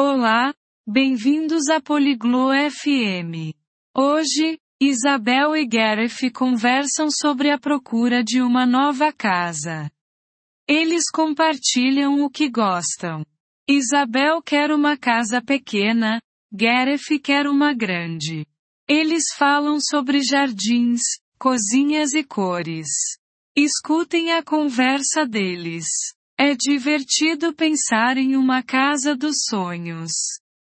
Olá, bem-vindos a Poliglo FM. Hoje, Isabel e Gareth conversam sobre a procura de uma nova casa. Eles compartilham o que gostam. Isabel quer uma casa pequena, Gareth quer uma grande. Eles falam sobre jardins, cozinhas e cores. Escutem a conversa deles. É divertido pensar em uma casa dos sonhos.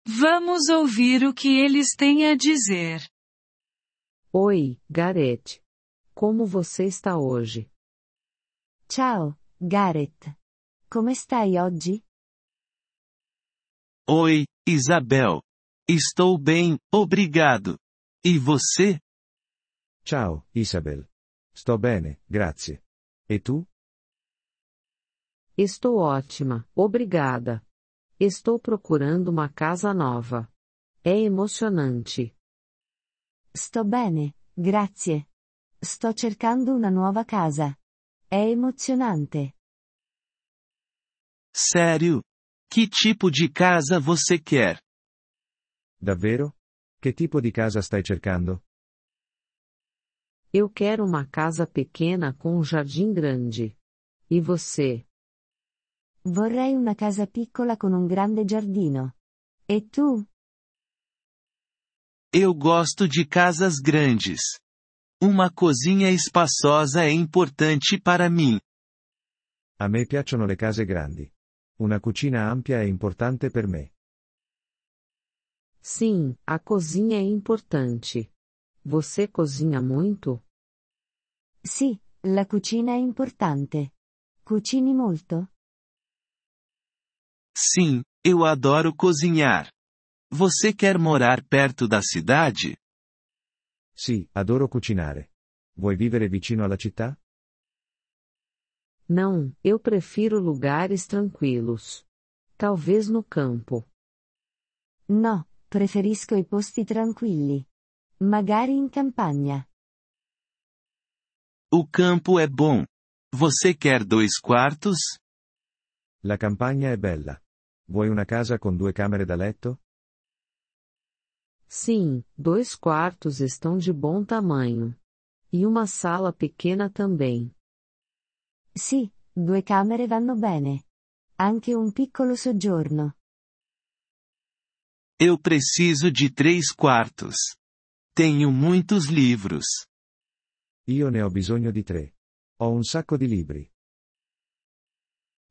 Vamos ouvir o que eles têm a dizer. Oi, Gareth. Como você está hoje? Ciao, Gareth. Come stai oggi? Oi, Isabel. Estou bem, obrigado. E você? Ciao, Isabel. Sto bene, grazie. E tu? Estou ótima, obrigada. Estou procurando uma casa nova. É emocionante. Sto bene, grazie. Sto cercando una nuova casa. È emozionante. Sério? Que tipo de casa você quer? Davvero? Che tipo di casa stai cercando? Eu quero uma casa pequena com um jardim grande. E você? Vorrei una casa piccola con un grande giardino. E tu? Eu gosto de casas grandes. Uma cozinha espaçosa é importante para mim. A me piacciono le case grandi. Una cucina ampia è importante per me. Sim, a cozinha é importante. Você cozinha muito? Sì, la cucina è importante. Cucini molto? Sim, eu adoro cozinhar. Você quer morar perto da cidade? Sì, adoro cucinare. Vuoi vivere vicino alla città? Não, eu prefiro lugares tranquilos. Talvez no campo. No, preferisco i posti tranquilli. Magari in campagna. O campo é bom. Você quer dois quartos? La campagna è bella. Vuoi una casa con due camere da letto? Sim, dois quartos estão de bom tamanho. E uma sala pequena também. Sì, due camere vanno bene. Anche un piccolo soggiorno. Eu preciso de três quartos. Tenho muitos livros. Io ne ho bisogno di tre. Ho un sacco di libri.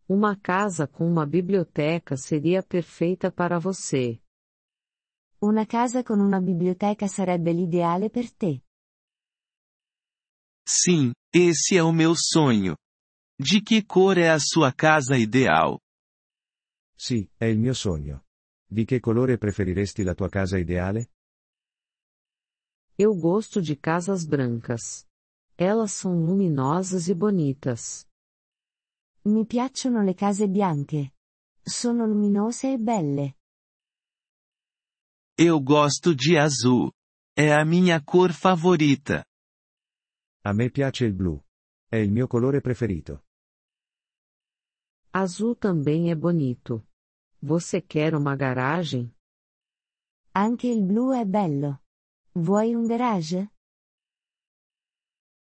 Uma casa com uma biblioteca seria perfeita para você. Una casa con una biblioteca sarebbe l'ideale per te. Sim, esse é o meu sonho. De que cor é a sua casa ideal? Sì, è il mio sogno. Di che colore preferiresti la tua casa ideale? Eu gosto de casas brancas. Elas são luminosas e bonitas. Mi piacciono le case bianche. Sono luminose e belle. Eu gosto de azul. É a minha cor favorita. A me piace il blu. È il mio colore preferito. Azul também é bonito. Você quer uma garagem? Anche il blu è bello. Vuoi un garage?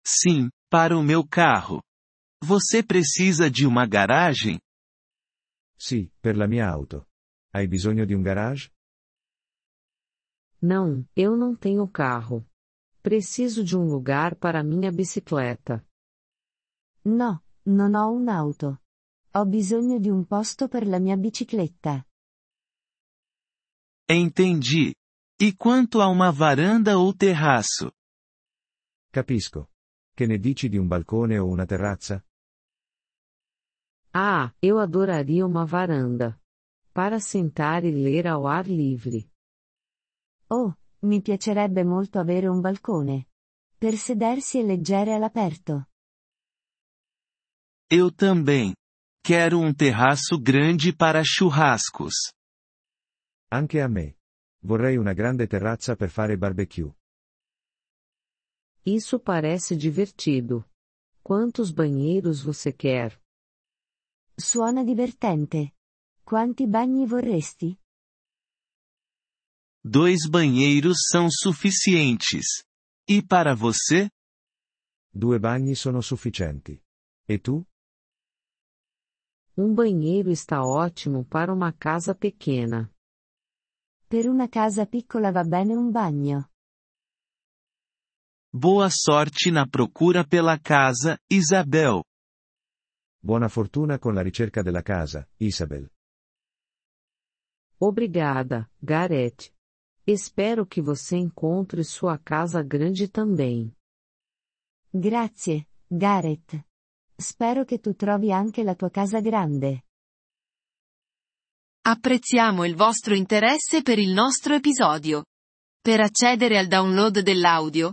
Sim, para o meu carro. Você precisa de uma garagem? Sì, per la mia auto. Hai bisogno di un garage? Não, eu não tenho carro. Preciso de um lugar para minha bicicleta. No, non ho un'auto. Ho bisogno di un posto per la mia bicicletta. Entendi. E quanto a uma varanda ou terraço? Capisco. Che ne dici di un balcone o una terrazza? Ah, eu adoraria uma varanda. Para sentar e ler ao ar livre. Oh, mi piacerebbe molto avere un balcone. Per sedersi e leggere all'aperto. Eu também. Quero um terraço grande para churrascos. Anche a me. Vorrei una grande terrazza per fare barbecue. Isso parece divertido. Quantos banheiros você quer? Suona divertente. Quanti bagni vorresti? Dois banheiros são suficientes. E para você? Due bagni sono sufficienti. E tu? Um banheiro está ótimo para uma casa pequena. Per una casa piccola va bene un bagno. Boa sorte na procura pela casa, Isabel. Buona fortuna con la ricerca della casa, Isabel. Obrigada, Gareth. Espero que você encontre sua casa grande também. Grazie, Gareth. Spero che tu trovi anche la tua casa grande. Apprezziamo il vostro interesse per il nostro episodio. Per accedere al download dell'audio,